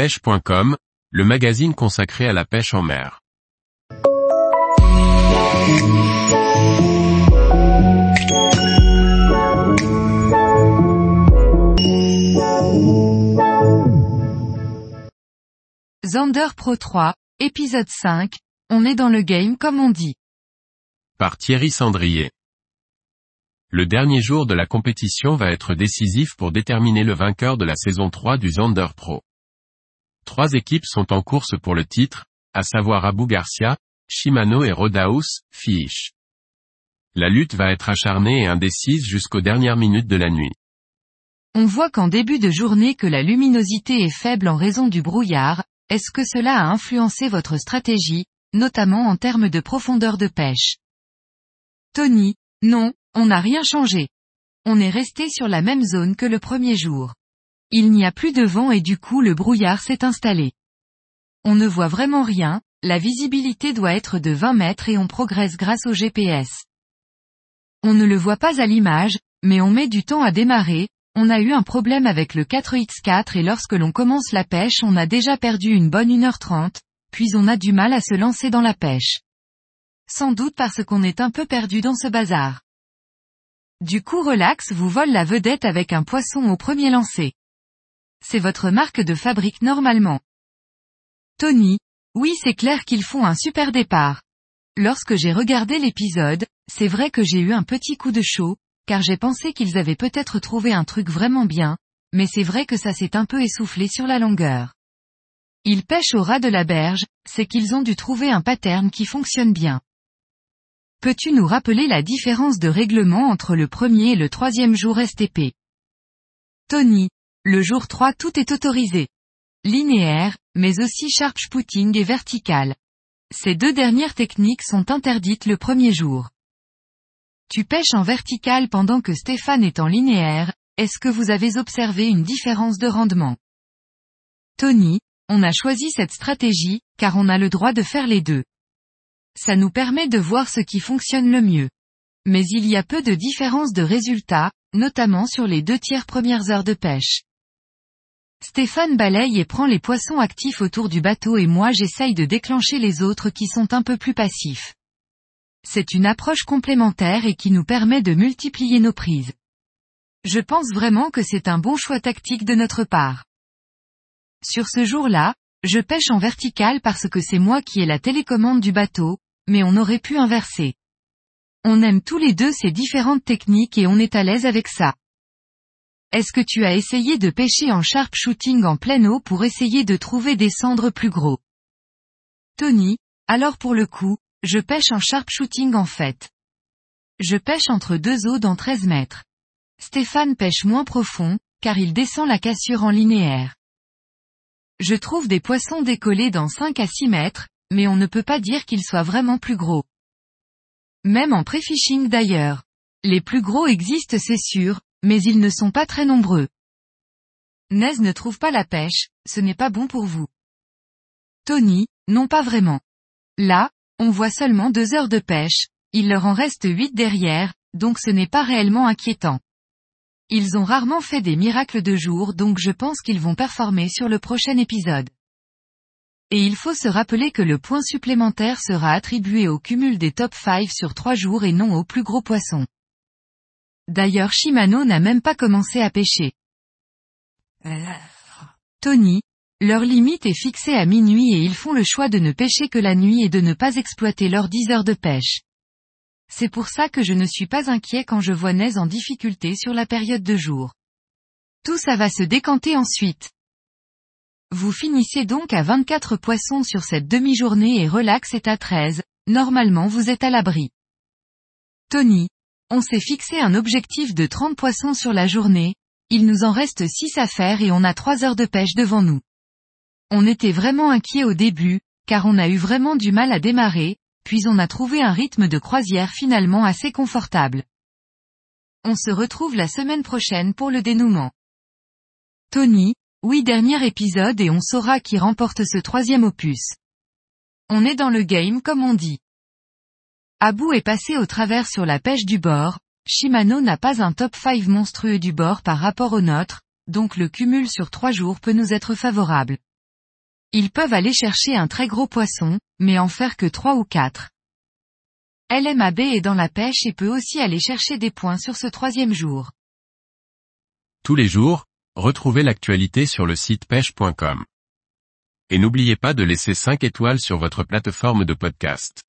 pêche.com, le magazine consacré à la pêche en mer. Zander Pro 3, épisode 5, on est dans le game comme on dit. Par Thierry Sandrier. Le dernier jour de la compétition va être décisif pour déterminer le vainqueur de la saison 3 du Zander Pro. Trois équipes sont en course pour le titre, à savoir Abu Garcia, Shimano et Rodaus, Fish. La lutte va être acharnée et indécise jusqu'aux dernières minutes de la nuit. On voit qu'en début de journée que la luminosité est faible en raison du brouillard, est-ce que cela a influencé votre stratégie, notamment en termes de profondeur de pêche? Tony, non, on n'a rien changé. On est resté sur la même zone que le premier jour. Il n'y a plus de vent et du coup le brouillard s'est installé. On ne voit vraiment rien, la visibilité doit être de 20 mètres et on progresse grâce au GPS. On ne le voit pas à l'image, mais on met du temps à démarrer, on a eu un problème avec le 4X4 et lorsque l'on commence la pêche on a déjà perdu une bonne 1h30, puis on a du mal à se lancer dans la pêche. Sans doute parce qu'on est un peu perdu dans ce bazar. Du coup relax vous vole la vedette avec un poisson au premier lancer. C'est votre marque de fabrique normalement. Tony, oui c'est clair qu'ils font un super départ. Lorsque j'ai regardé l'épisode, c'est vrai que j'ai eu un petit coup de chaud, car j'ai pensé qu'ils avaient peut-être trouvé un truc vraiment bien, mais c'est vrai que ça s'est un peu essoufflé sur la longueur. Ils pêchent au ras de la berge, c'est qu'ils ont dû trouver un pattern qui fonctionne bien. Peux-tu nous rappeler la différence de règlement entre le premier et le troisième jour STP Tony, le jour 3 tout est autorisé. Linéaire, mais aussi sharp spooting et vertical. Ces deux dernières techniques sont interdites le premier jour. Tu pêches en vertical pendant que Stéphane est en linéaire, est-ce que vous avez observé une différence de rendement? Tony, on a choisi cette stratégie, car on a le droit de faire les deux. Ça nous permet de voir ce qui fonctionne le mieux. Mais il y a peu de différence de résultats, notamment sur les deux tiers premières heures de pêche. Stéphane balaye et prend les poissons actifs autour du bateau et moi j'essaye de déclencher les autres qui sont un peu plus passifs. C'est une approche complémentaire et qui nous permet de multiplier nos prises. Je pense vraiment que c'est un bon choix tactique de notre part. Sur ce jour-là, je pêche en vertical parce que c'est moi qui ai la télécommande du bateau, mais on aurait pu inverser. On aime tous les deux ces différentes techniques et on est à l'aise avec ça. Est-ce que tu as essayé de pêcher en sharp shooting en pleine eau pour essayer de trouver des cendres plus gros? Tony, alors pour le coup, je pêche en sharp shooting en fait. Je pêche entre deux eaux dans 13 mètres. Stéphane pêche moins profond, car il descend la cassure en linéaire. Je trouve des poissons décollés dans 5 à 6 mètres, mais on ne peut pas dire qu'ils soient vraiment plus gros. Même en pré-fishing d'ailleurs. Les plus gros existent c'est sûr, mais ils ne sont pas très nombreux. Nez ne trouve pas la pêche, ce n'est pas bon pour vous. Tony, non pas vraiment. Là, on voit seulement deux heures de pêche, il leur en reste huit derrière, donc ce n'est pas réellement inquiétant. Ils ont rarement fait des miracles de jour donc je pense qu'ils vont performer sur le prochain épisode. Et il faut se rappeler que le point supplémentaire sera attribué au cumul des top 5 sur trois jours et non aux plus gros poissons. D'ailleurs Shimano n'a même pas commencé à pêcher. Tony, leur limite est fixée à minuit et ils font le choix de ne pêcher que la nuit et de ne pas exploiter leurs 10 heures de pêche. C'est pour ça que je ne suis pas inquiet quand je vois Nez en difficulté sur la période de jour. Tout ça va se décanter ensuite. Vous finissez donc à 24 poissons sur cette demi-journée et relax est à 13, normalement vous êtes à l'abri. Tony, on s'est fixé un objectif de 30 poissons sur la journée, il nous en reste 6 à faire et on a 3 heures de pêche devant nous. On était vraiment inquiet au début, car on a eu vraiment du mal à démarrer, puis on a trouvé un rythme de croisière finalement assez confortable. On se retrouve la semaine prochaine pour le dénouement. Tony, oui dernier épisode et on saura qui remporte ce troisième opus. On est dans le game comme on dit. Abu est passé au travers sur la pêche du bord, Shimano n'a pas un top 5 monstrueux du bord par rapport au nôtre, donc le cumul sur trois jours peut nous être favorable. Ils peuvent aller chercher un très gros poisson, mais en faire que trois ou quatre. LMAB est dans la pêche et peut aussi aller chercher des points sur ce troisième jour. Tous les jours, retrouvez l'actualité sur le site pêche.com. Et n'oubliez pas de laisser 5 étoiles sur votre plateforme de podcast.